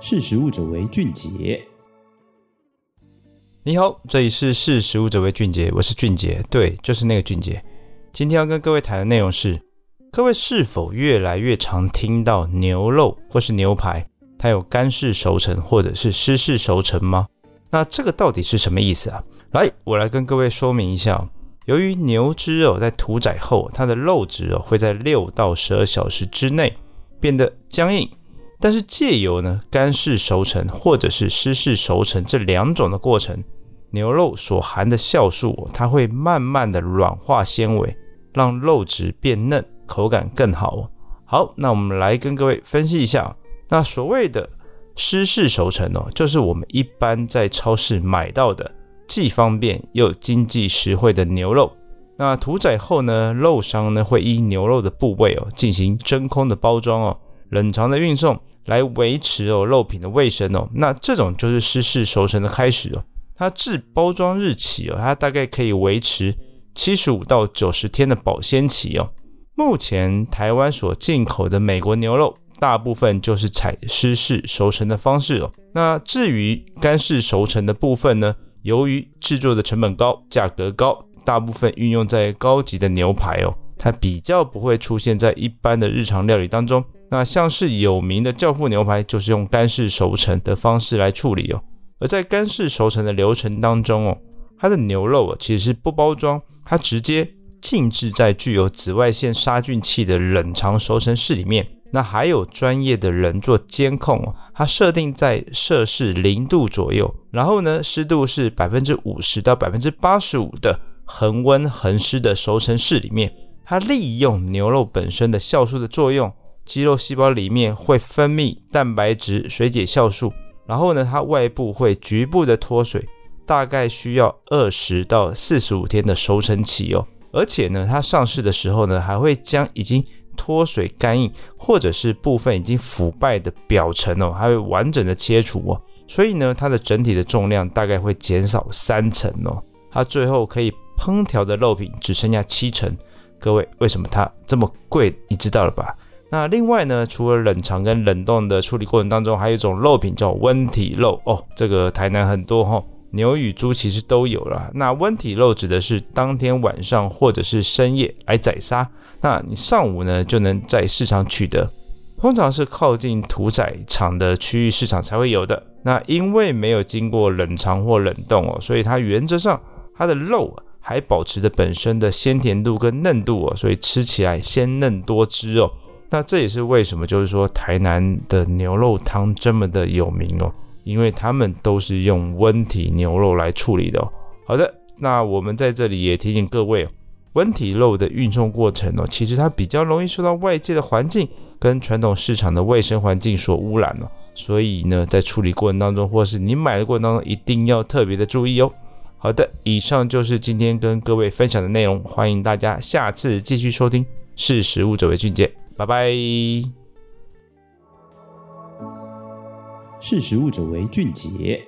识食物者为俊杰。你好，这里是识食物者为俊杰，我是俊杰，对，就是那个俊杰。今天要跟各位谈的内容是：各位是否越来越常听到牛肉或是牛排，它有干式熟成或者是湿式熟成吗？那这个到底是什么意思啊？来，我来跟各位说明一下。由于牛只肉在屠宰后，它的肉质哦会在六到十二小时之内变得僵硬。但是借由呢干式熟成或者是湿式熟成这两种的过程，牛肉所含的酵素，它会慢慢的软化纤维，让肉质变嫩，口感更好哦。好，那我们来跟各位分析一下，那所谓的湿式熟成哦，就是我们一般在超市买到的既方便又经济实惠的牛肉。那屠宰后呢，肉商呢会依牛肉的部位哦进行真空的包装哦。冷藏的运送来维持哦肉品的卫生哦，那这种就是湿式熟成的开始哦。它自包装日起哦，它大概可以维持七十五到九十天的保鲜期哦。目前台湾所进口的美国牛肉，大部分就是采湿式熟成的方式哦。那至于干式熟成的部分呢，由于制作的成本高，价格高，大部分运用在高级的牛排哦，它比较不会出现在一般的日常料理当中。那像是有名的教父牛排，就是用干式熟成的方式来处理哦。而在干式熟成的流程当中哦，它的牛肉啊其实是不包装，它直接静置在具有紫外线杀菌器的冷藏熟成室里面。那还有专业的人做监控哦，它设定在摄氏零度左右，然后呢湿度是百分之五十到百分之八十五的恒温恒湿的熟成室里面，它利用牛肉本身的酵素的作用。肌肉细胞里面会分泌蛋白质水解酵素，然后呢，它外部会局部的脱水，大概需要二十到四十五天的熟成期哦。而且呢，它上市的时候呢，还会将已经脱水干硬或者是部分已经腐败的表层哦，还会完整的切除哦。所以呢，它的整体的重量大概会减少三成哦。它最后可以烹调的肉品只剩下七成。各位，为什么它这么贵？你知道了吧？那另外呢，除了冷藏跟冷冻的处理过程当中，还有一种肉品叫温体肉哦。这个台南很多哈、牛与猪其实都有了。那温体肉指的是当天晚上或者是深夜来宰杀，那你上午呢就能在市场取得，通常是靠近屠宰场的区域市场才会有的。那因为没有经过冷藏或冷冻哦，所以它原则上它的肉还保持着本身的鲜甜度跟嫩度哦，所以吃起来鲜嫩多汁哦。那这也是为什么，就是说台南的牛肉汤这么的有名哦，因为他们都是用温体牛肉来处理的哦。好的，那我们在这里也提醒各位哦，温体肉的运送过程哦，其实它比较容易受到外界的环境跟传统市场的卫生环境所污染哦，所以呢，在处理过程当中，或是你买的过程当中，一定要特别的注意哦。好的，以上就是今天跟各位分享的内容，欢迎大家下次继续收听，识食物者为俊杰。拜拜。识时务者为俊杰。